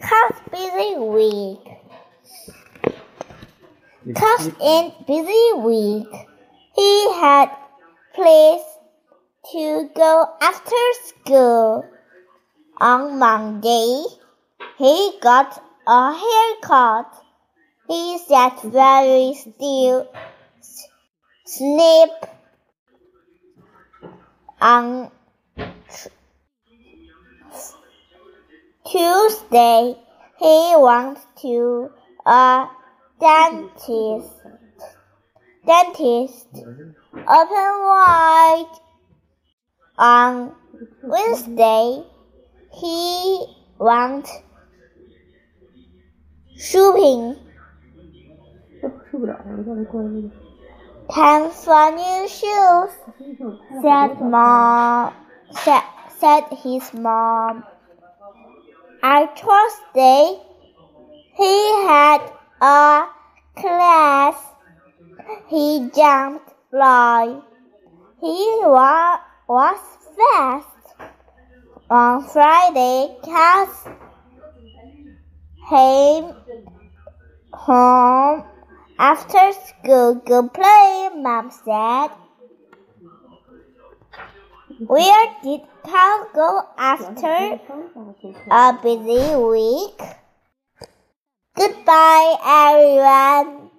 Cal's busy week. Cal's in busy week. He had plans to go after school. On Monday, he got a haircut. He sat very still, snip on Tuesday, he went to a dentist. Dentist, open wide. On Wednesday, he went shopping. Time for new shoes, said mom. Said, said his mom. On Thursday, he had a class. He jumped fly. He wa- was fast. On Friday, Cass came home after school. Go play, Mom said. Where did Cal go after a busy week? Goodbye, everyone.